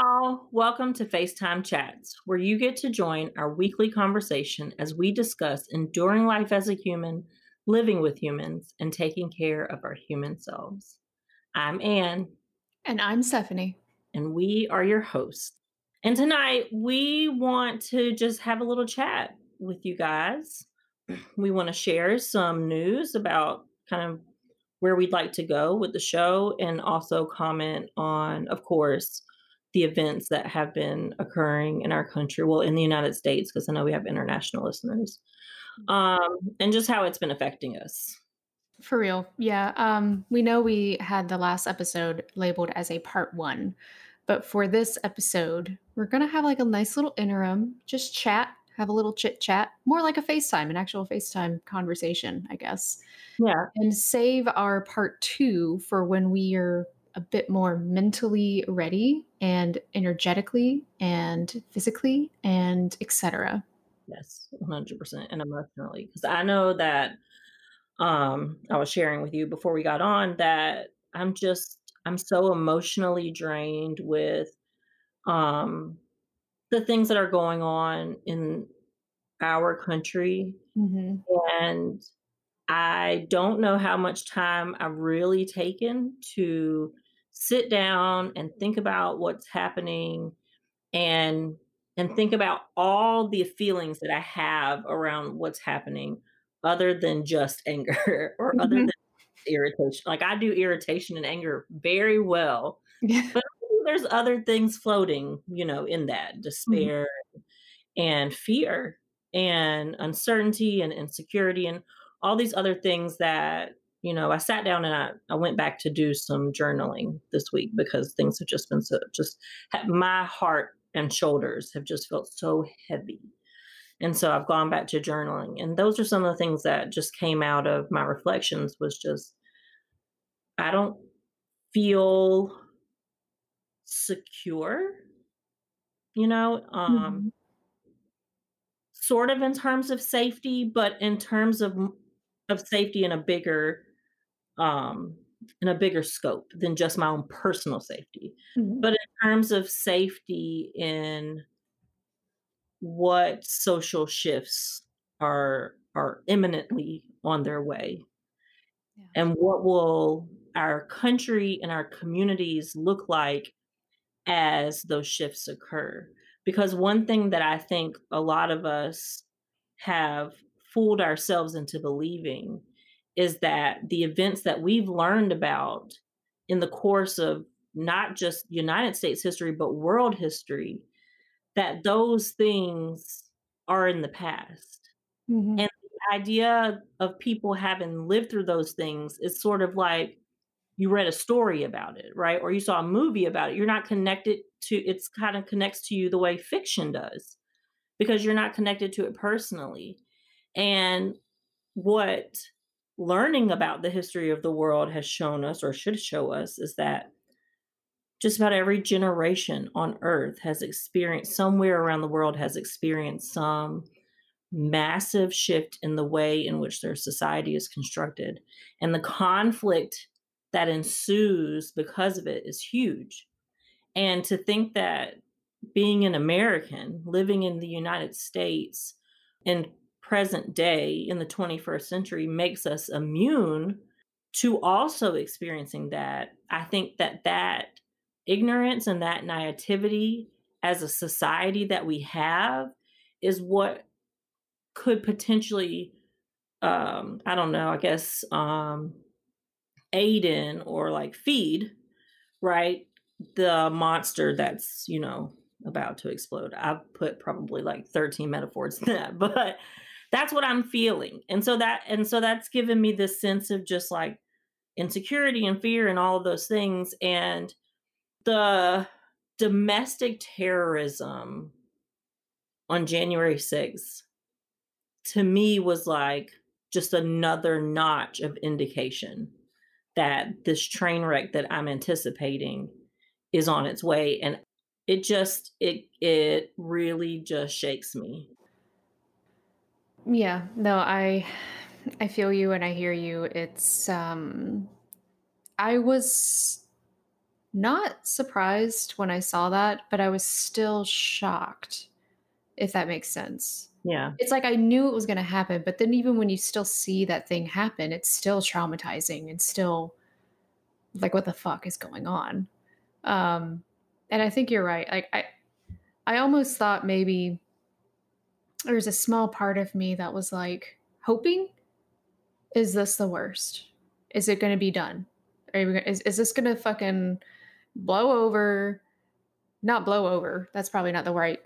y'all. Welcome to FaceTime Chats, where you get to join our weekly conversation as we discuss enduring life as a human, living with humans, and taking care of our human selves. I'm Anne. And I'm Stephanie. And we are your hosts. And tonight we want to just have a little chat with you guys. We want to share some news about kind of where we'd like to go with the show and also comment on, of course, the events that have been occurring in our country, well, in the United States, because I know we have international listeners, mm-hmm. um, and just how it's been affecting us. For real. Yeah. Um, we know we had the last episode labeled as a part one, but for this episode, we're going to have like a nice little interim, just chat, have a little chit chat, more like a FaceTime, an actual FaceTime conversation, I guess. Yeah. And save our part two for when we are a bit more mentally ready and energetically and physically and etc. Yes, 100% and emotionally because I know that um I was sharing with you before we got on that I'm just I'm so emotionally drained with um the things that are going on in our country mm-hmm. and I don't know how much time I've really taken to sit down and think about what's happening and and think about all the feelings that I have around what's happening other than just anger or mm-hmm. other than irritation. Like I do irritation and anger very well. Yeah. But there's other things floating, you know, in that mm-hmm. despair mm-hmm. and fear and uncertainty and insecurity and all these other things that you know i sat down and I, I went back to do some journaling this week because things have just been so just my heart and shoulders have just felt so heavy and so i've gone back to journaling and those are some of the things that just came out of my reflections was just i don't feel secure you know um mm-hmm. sort of in terms of safety but in terms of of safety in a bigger um in a bigger scope than just my own personal safety mm-hmm. but in terms of safety in what social shifts are are imminently on their way yeah. and what will our country and our communities look like as those shifts occur because one thing that i think a lot of us have fooled ourselves into believing is that the events that we've learned about in the course of not just United States history, but world history, that those things are in the past. Mm-hmm. And the idea of people having lived through those things is sort of like you read a story about it, right? Or you saw a movie about it. You're not connected to it's kind of connects to you the way fiction does because you're not connected to it personally. And what learning about the history of the world has shown us, or should show us, is that just about every generation on earth has experienced, somewhere around the world, has experienced some massive shift in the way in which their society is constructed. And the conflict that ensues because of it is huge. And to think that being an American, living in the United States, and present day in the 21st century makes us immune to also experiencing that. I think that that ignorance and that naivety as a society that we have is what could potentially um i don't know i guess um aid in or like feed right the monster that's you know about to explode. I've put probably like 13 metaphors in that but that's what i'm feeling. And so that and so that's given me this sense of just like insecurity and fear and all of those things. And the domestic terrorism on january 6th to me was like just another notch of indication that this train wreck that i'm anticipating is on its way. And it just it it really just shakes me yeah, no, I I feel you and I hear you. It's um I was not surprised when I saw that, but I was still shocked, if that makes sense. Yeah. It's like I knew it was going to happen, but then even when you still see that thing happen, it's still traumatizing and still like what the fuck is going on? Um and I think you're right. Like I I almost thought maybe there's a small part of me that was like hoping is this the worst? Is it going to be done? Are you, is, is this going to fucking blow over? Not blow over. That's probably not the right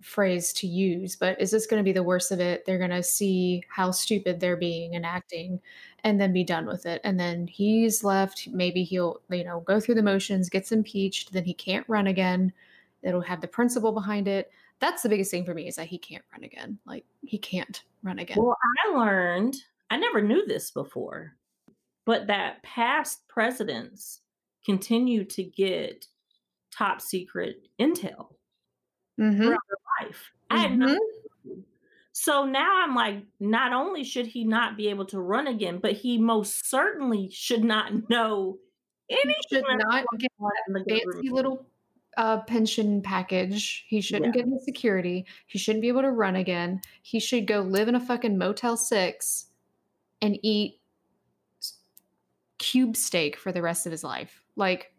phrase to use, but is this going to be the worst of it? They're going to see how stupid they're being and acting and then be done with it. And then he's left. Maybe he'll, you know, go through the motions, gets impeached, then he can't run again. It'll have the principle behind it. That's the biggest thing for me is that he can't run again. Like he can't run again. Well, I learned, I never knew this before, but that past presidents continue to get top secret intel Mhm. throughout their life. I had no Mhm. So now I'm like, not only should he not be able to run again, but he most certainly should not know He should not get on in the that fancy little uh, pension package. He shouldn't Yeah. get any security. He shouldn't be able to run again. He should go live in a fucking Motel 6 and eat cube steak for the rest of his life. Like,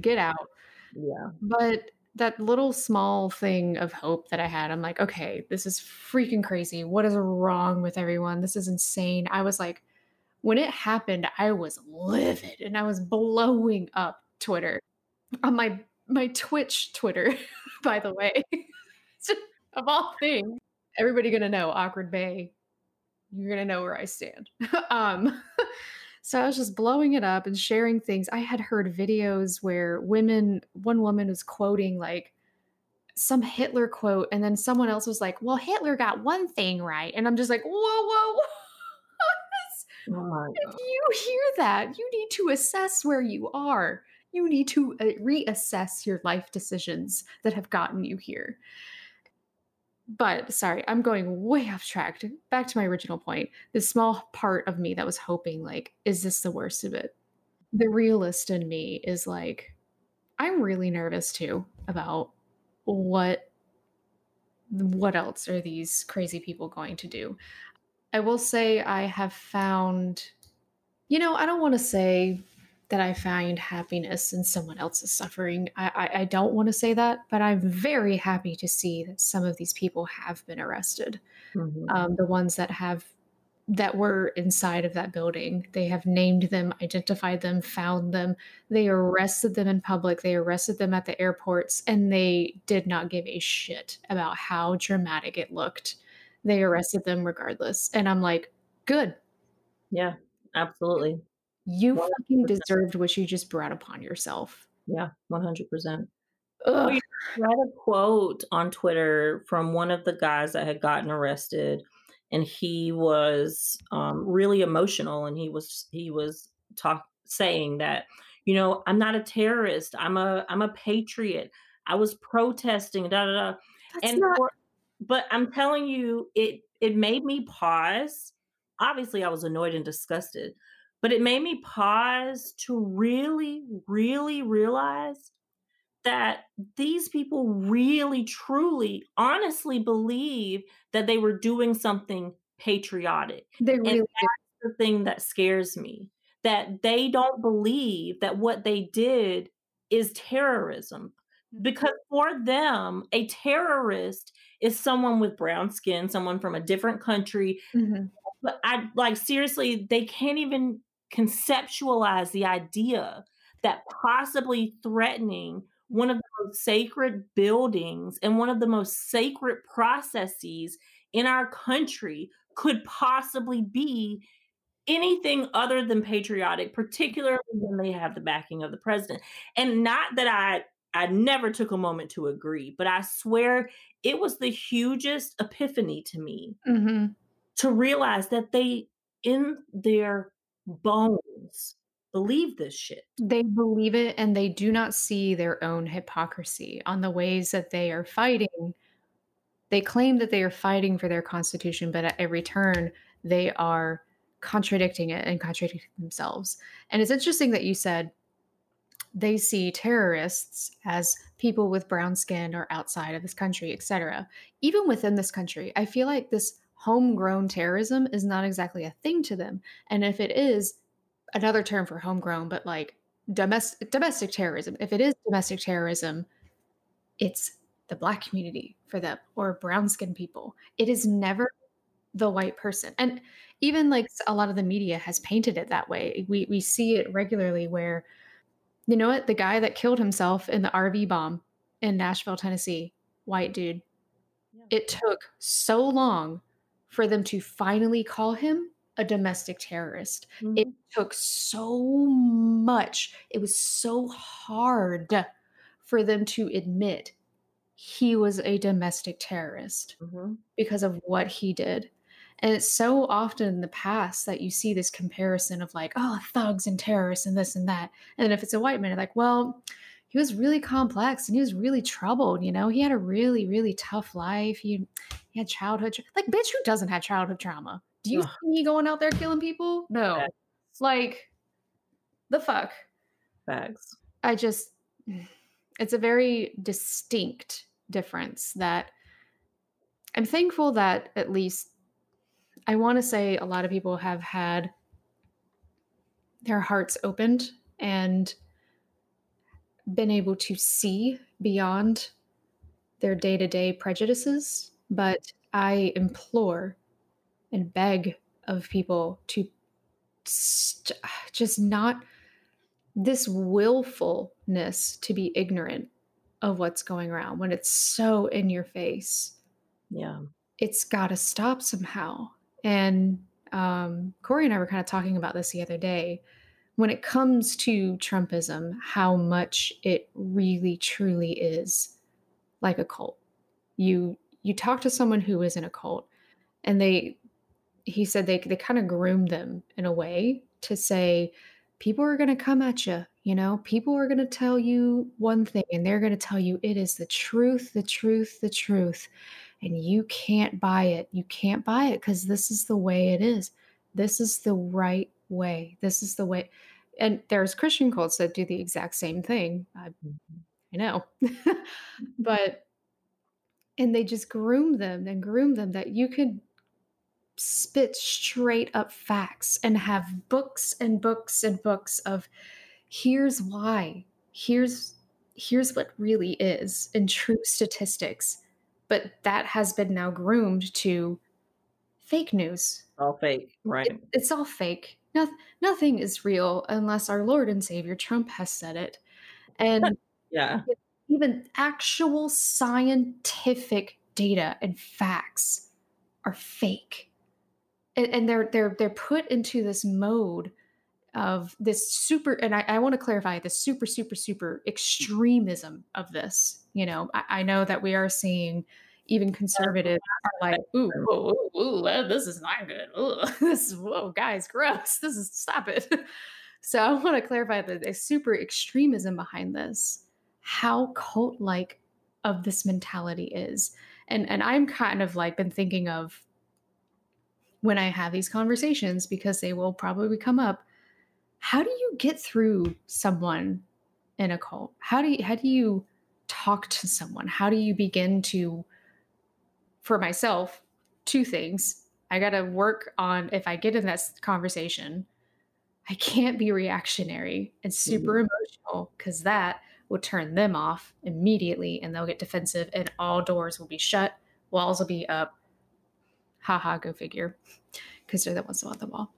get out. Yeah. But that little small thing of hope that I had, I'm like, okay, this is freaking crazy. What is wrong with everyone? This is insane. I was like, when it happened, I was livid and I was blowing up Twitter on my my Twitch Twitter, by the way. of all things. Everybody gonna know awkward bay. You're gonna know where I stand. um so I was just blowing it up and sharing things. I had heard videos where women, one woman was quoting like some Hitler quote, and then someone else was like, Well, Hitler got one thing right. And I'm just like, Whoa, whoa, whoa. Oh if you hear that, you need to assess where you are. You need to uh, reassess your life decisions that have gotten you here. But sorry, I'm going way off track. Back to my original point. This small part of me that was hoping, like, is this the worst of it? The realist in me is like, I'm really nervous too about what what else are these crazy people going to do? I will say I have found, you know, I don't want to say that I find happiness in someone else's suffering. I, I, I don't want to say that, but I'm very happy to see that some of these people have been arrested. Mhm. Um, the ones that have that were inside of that building, they have named them, identified them, found them. They arrested them in public. They arrested them at the airports, and they did not give a shit about how dramatic it looked they arrested them regardless. And I'm like, good. Yeah, absolutely. You Well, fucking deserved what you just brought upon yourself. Yeah, 100%. Ugh. I read a quote on Twitter from one of the guys that had gotten arrested, and he was um, really emotional, and he was he was talk saying that, you know, I'm not a terrorist. I'm a I'm a patriot. I was protesting. Da da da. That's And not for, but I'm telling you, it it made me pause. Obviously, I was annoyed and disgusted, but it made me pause to really, really realize that these people really, truly, honestly believe that they were doing something patriotic. they really did. that's the thing that scares me that they don't believe that what they did is terrorism. Because for them, a terrorist is someone with brown skin, someone from a different country. Mhm. But I like seriously, they can't even conceptualize the idea that possibly threatening one of the most sacred buildings and one of the most sacred processes in our country could possibly be anything other than patriotic, particularly when they have the backing of the president. And not that I I never took a moment to agree, but I swear it was the hugest epiphany to me Mhm. to realize that they in their bones believe this shit. They believe it and they do not see their own hypocrisy on the ways that they are fighting. They claim that they are fighting for their constitution, but at every turn they are contradicting it and contradicting themselves. And it's interesting that you said they see terrorists as people with brown skin or outside of this country, etc. Even within this country, I feel like this homegrown terrorism is not exactly a thing to them. And if it is, another term for homegrown, but like domestic domestic terrorism. If it is domestic terrorism, it's the black community for them or brown skinned people. It is never the white person. And even like a lot of the media has painted it that way. We we see it regularly where you know what? The guy that killed himself in the RV bomb in Nashville, Tennessee, white dude. Yeah. It took so long for them to finally call him a domestic terrorist. Mm-hmm. It took so much. It was so hard for them to admit he was a domestic terrorist mm-hmm. because of what he did. And it's so often in the past that you see this comparison of like, oh, thugs and terrorists and this and that. And if it's a white man, like, well, he was really complex and he was really troubled. You know, he had a really, really tough life. He, he had childhood, like, bitch, who doesn't have childhood trauma? Do you Ugh. see me going out there killing people? No. Facts. Like, the fuck. Facts. I just, it's a very distinct difference that I'm thankful that at least I want to say a lot of people have had their hearts opened and been able to see beyond their day to day prejudices. But I implore and beg of people to st- just not this willfulness to be ignorant of what's going around when it's so in your face. Yeah. It's got to stop somehow. And um, Corey and I were kind of talking about this the other day. When it comes to Trumpism, how much it really truly is like a cult. You you talk to someone who is in a cult, and they he said they they kind of groom them in a way to say people are going to come at you you know people are going to tell you one thing and they're going to tell you it is the truth the truth the truth and you can't buy it. You can't buy it because this is the way it is. This is the right way. This is the way. And there's Christian cults that do the exact same thing. I, mm-hmm. I know. but, and they just groom them and groom them that you could spit straight up facts and have books and books and books of here's why here's here's what really is in true statistics but that has been now groomed to fake news. All fake, right? It, it's all fake. No, nothing is real unless our Lord and Savior Trump has said it. And yeah, even actual scientific data and facts are fake. And, and they're they're they're put into this mode of this super and I, I want to clarify the super super super mm. extremism of this you know I, I know that we are seeing even conservatives are like ooh, ooh, ooh, ooh uh, this is not good ooh, this is whoa guys gross this is stop it so i want to clarify the, the super extremism behind this how cult like of this mentality is and and i'm kind of like been thinking of when i have these conversations because they will probably come up how do you get through someone in a cult? How do you how do you talk to someone? How do you begin to for myself, two things. I got to work on if I get in that conversation, I can't be reactionary and super mm-hmm. emotional cuz that will turn them off immediately and they'll get defensive and all doors will be shut, walls will be up. Haha, go figure. Because they're the ones who want the wall.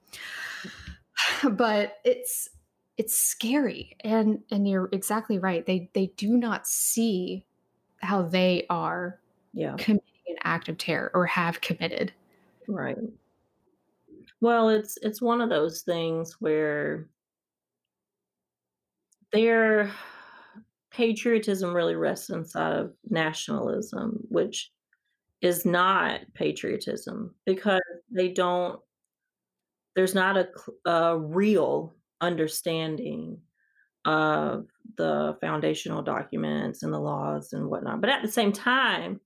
but it's it's scary and and you're exactly right they they do not see how they are yeah committing an act of terror or have committed right well it's it's one of those things where their patriotism really rests inside of nationalism which is not patriotism because they don't there's not a, a real understanding of the foundational documents and the laws and whatnot. But at the same time,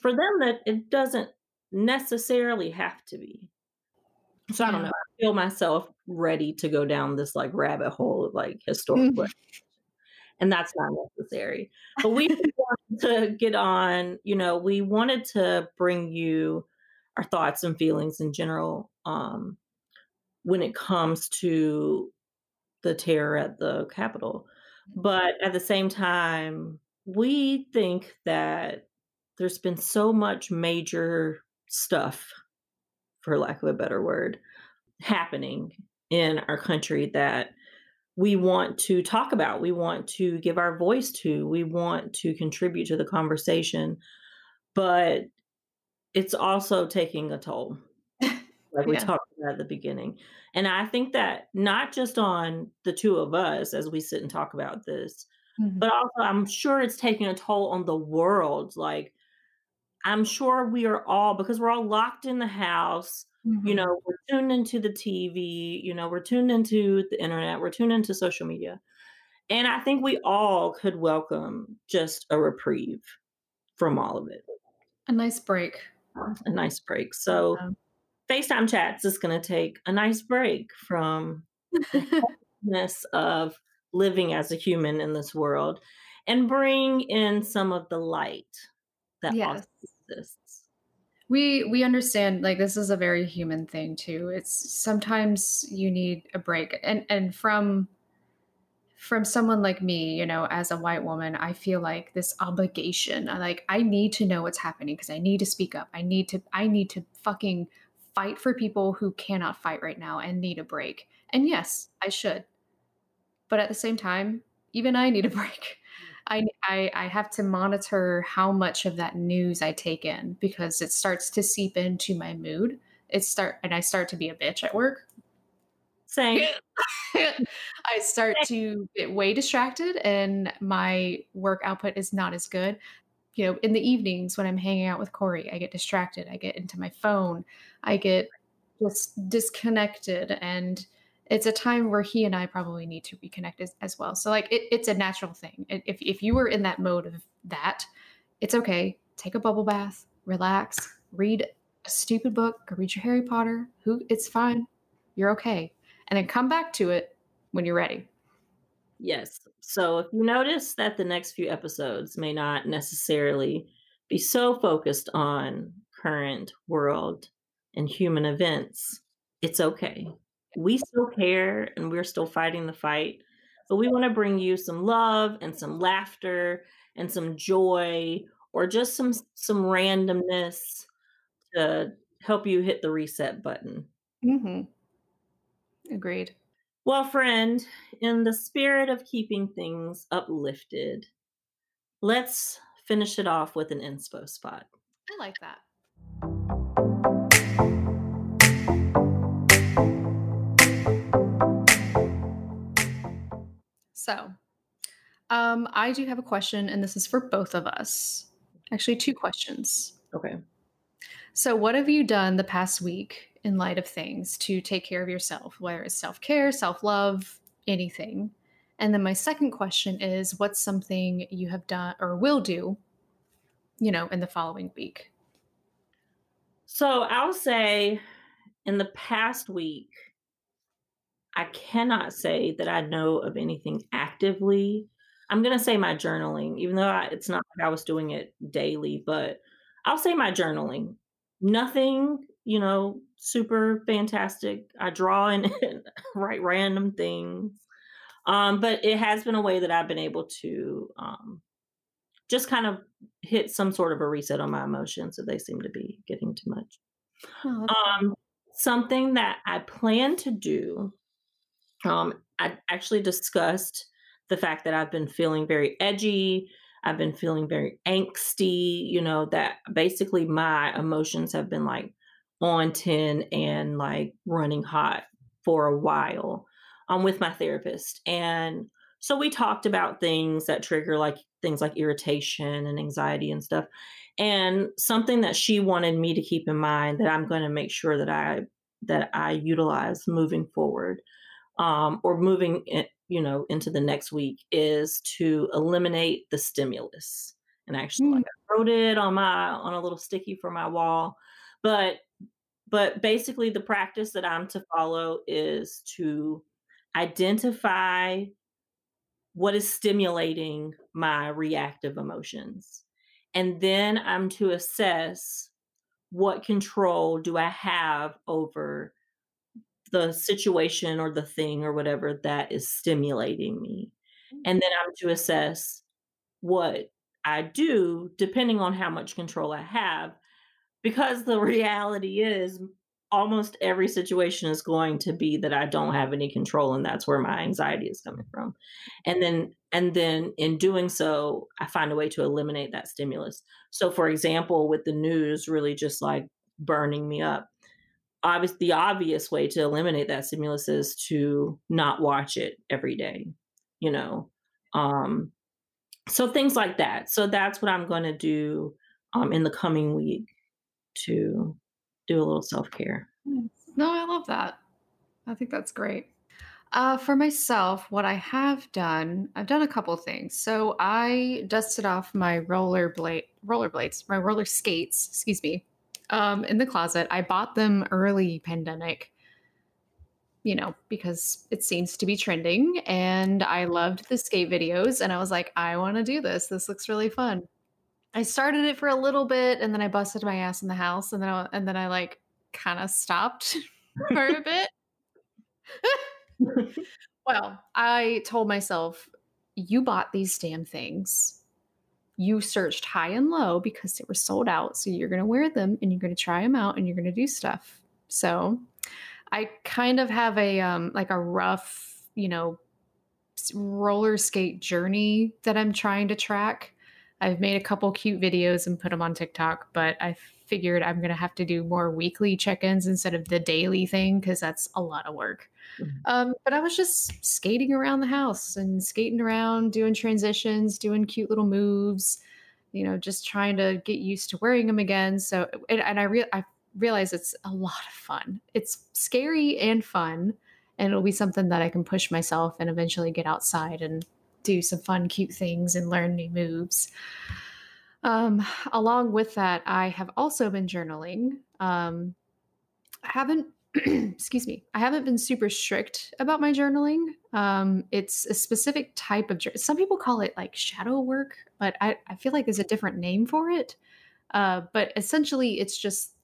for them, that it doesn't necessarily have to be. So I don't know. I feel myself ready to go down this like rabbit hole of like historical, and that's not necessary. But we wanted to get on. You know, we wanted to bring you our thoughts and feelings in general um, when it comes to the terror at the Capitol. But at the same time, we think that there's been so much major stuff, for lack of a better word, happening in our country that we want to talk about, we want to give our voice to, we want to contribute to the conversation. But it's also taking a toll, like we yeah. talked about at the beginning. And I think that not just on the two of us as we sit and talk about this, mm-hmm. but also I'm sure it's taking a toll on the world. Like, I'm sure we are all, because we're all locked in the house, mm-hmm. you know, we're tuned into the TV, you know, we're tuned into the internet, we're tuned into social media. And I think we all could welcome just a reprieve from all of it. A nice break. A nice break. So, yeah. FaceTime chats is going to take a nice break from the of living as a human in this world and bring in some of the light that yes. exists. We we understand like this is a very human thing too. It's sometimes you need a break and and from from someone like me, you know, as a white woman, I feel like this obligation. Uh, like I need to know what's happening because I need to speak up. I need to I need to fucking fight for people who cannot fight right now and need a break. And yes, I should. But at the same time, even I need a break. I, I, I have to monitor how much of that news I take in because it starts to seep into my mood. It start and I start to be a bitch at work. Same. I start to get way distracted and my work output is not as good. You know, in the evenings when I'm hanging out with Corey, I get distracted. I get into my phone. I get just disconnected and it's a time where he and I probably need to reconnect as, as well. So like it, it's a natural thing. If if you were in that mode of that, it's okay. Take a bubble bath, relax, read a stupid book, go read your Harry Potter. Who it's fine. You're okay. And then come back to it when you're ready. Yes. So if you notice that the next few episodes may not necessarily be so focused on current world and human events, it's okay. We still care and we're still fighting the fight, but we want to bring you some love and some laughter and some joy or just some some randomness to help you hit the reset button. Mhm. Agreed. Well, friend, in the spirit of keeping things uplifted, let's finish it off with an inspo spot. I like that. So, um, I do have a question, and this is for both of us. Actually, two questions. Okay. So, what have you done the past week in light of things to take care of yourself, whether it's self care, self love, anything? And then my second question is what's something you have done or will do, you know, in the following week? So, I'll say in the past week, I cannot say that I know of anything actively. I'm going to say my journaling, even though I, it's not like I was doing it daily, but I'll say my journaling. Nothing, you know, super fantastic. I draw and write random things. Um, but it has been a way that I've been able to um, just kind of hit some sort of a reset on my emotions if they seem to be getting too much. Oh, um, something that I plan to do um, I actually discussed the fact that I've been feeling very edgy. I've been feeling very angsty, you know, that basically my emotions have been like on 10 and like running hot for a while um, with my therapist. And so we talked about things that trigger like things like irritation and anxiety and stuff. And something that she wanted me to keep in mind that I'm going to make sure that I that I utilize moving forward um, or moving in, you know into the next week is to eliminate the stimulus and actually mm. like I wrote it on my on a little sticky for my wall but but basically the practice that I'm to follow is to identify what is stimulating my reactive emotions. And then I'm to assess what control do I have over the situation or the thing or whatever that is stimulating me. And then I'm to assess what I do depending on how much control I have. Because the reality is, almost every situation is going to be that I don't have any control and that's where my anxiety is coming from. And then and then in doing so, I find a way to eliminate that stimulus. So for example, with the news really just like burning me up, obviously the obvious way to eliminate that stimulus is to not watch it every day, you know. Um so things like that. So that's what I'm going to do um in the coming week to do a little self care. No, I love that. I think that's great. Uh, for myself, what I have done, I've done a couple things. So I dusted off my roller blade, roller blades, my roller skates, excuse me, um, in the closet. I bought them early pandemic, you know, because it seems to be trending, and I loved the skate videos, and I was like, I want to do this. This looks really fun. I started it for a little bit and then I busted my ass in the house and then I, and then I like kind of stopped for a bit. well, I told myself, you bought these damn things. You searched high and low because they were sold out. So you're going to wear them and you're going to try them out and you're going to do stuff. So I kind of have a, um, like a rough, you know, roller skate journey that I'm trying to track. I've made a couple cute videos and put them on TikTok, but I figured I'm going to have to do more weekly check ins instead of the daily thing because that's a lot of work. Mm-hmm. Um, but I was just skating around the house and skating around, doing transitions, doing cute little moves, you know, just trying to get used to wearing them again. So, and, and I, re- I realize it's a lot of fun. It's scary and fun. And it'll be something that I can push myself and eventually get outside and do some fun, cute things and learn new moves. Um, along with that, I have also been journaling. Um, I haven't, excuse me, I haven't been super strict about my journaling. Um, it's a specific type of, some people call it like shadow work, but I, I feel like there's a different name for it. Uh, but essentially, it's just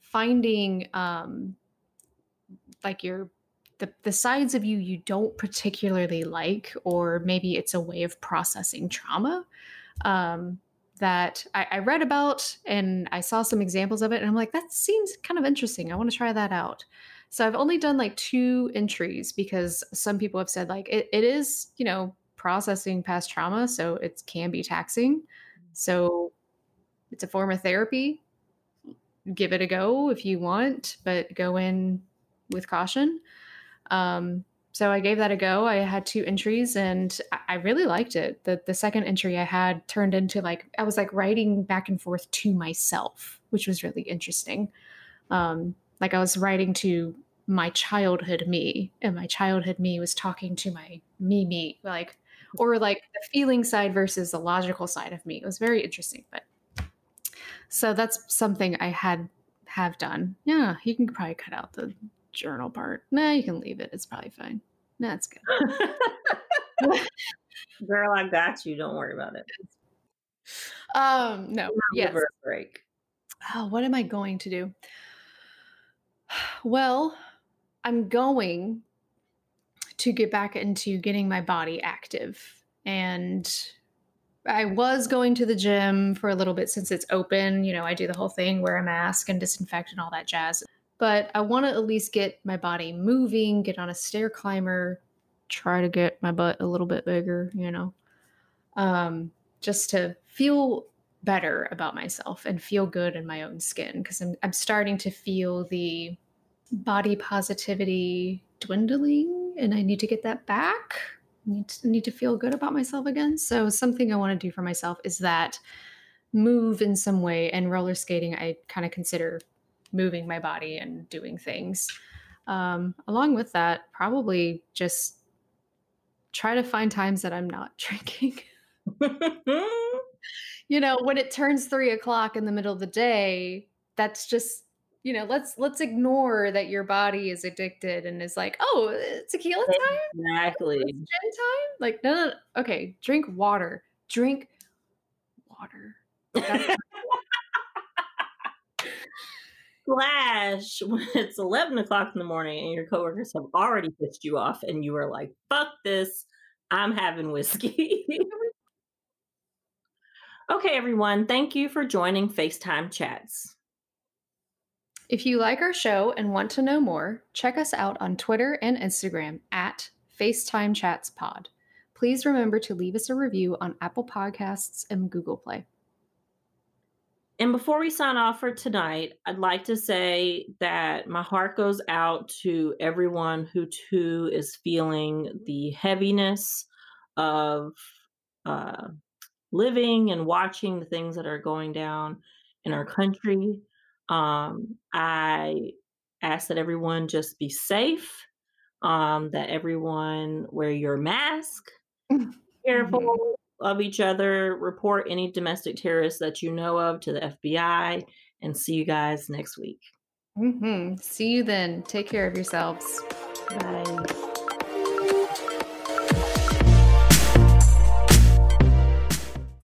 finding um, like your the, the sides of you you don't particularly like, or maybe it's a way of processing trauma um, that I, I read about and I saw some examples of it, and I'm like, that seems kind of interesting. I want to try that out. So I've only done like two entries because some people have said like it, it is, you know, processing past trauma, so it can be taxing. So it's a form of therapy. Give it a go if you want, but go in with caution. Um, so I gave that a go. I had two entries and I really liked it. The the second entry I had turned into like I was like writing back and forth to myself, which was really interesting. Um, like I was writing to my childhood me, and my childhood me was talking to my me me, like or like the feeling side versus the logical side of me. It was very interesting, but so that's something I had have done. Yeah, you can probably cut out the journal part. Nah, you can leave it. It's probably fine. That's good. Girl, I got you. Don't worry about it. Um, no. Yes. break. Oh, what am I going to do? Well, I'm going to get back into getting my body active. And I was going to the gym for a little bit since it's open. You know, I do the whole thing, wear a mask and disinfect and all that jazz but I want to at least get my body moving, get on a stair climber, try to get my butt a little bit bigger, you know, um, just to feel better about myself and feel good in my own skin because I'm, I'm starting to feel the body positivity dwindling and I need to get that back. I need to, need to feel good about myself again. So, something I want to do for myself is that move in some way and roller skating I kind of consider moving my body and doing things. Um, along with that, probably just try to find times that I'm not drinking. you know, when it turns three o'clock in the middle of the day, that's just you know, let's let's ignore that your body is addicted and is like, oh, tequila time, exactly, gin time. Like, no, no, okay, drink water, drink water. Flash when it's 11 o'clock in the morning and your coworkers have already pissed you off and you are like, fuck this, I'm having whiskey. okay, everyone, thank you for joining FaceTime Chats. If you like our show and want to know more, check us out on Twitter and Instagram at FaceTime Chats Pod. Please remember to leave us a review on Apple Podcasts and Google Play. And before we sign off for tonight, I'd like to say that my heart goes out to everyone who too is feeling the heaviness of uh, living and watching the things that are going down in our country. Um, I ask that everyone just be safe, um, that everyone wear your mask, careful mm-hmm. Of each other, report any domestic terrorists that you know of to the FBI, and see you guys next week. Mm-hmm. See you then. Take care of yourselves. Bye.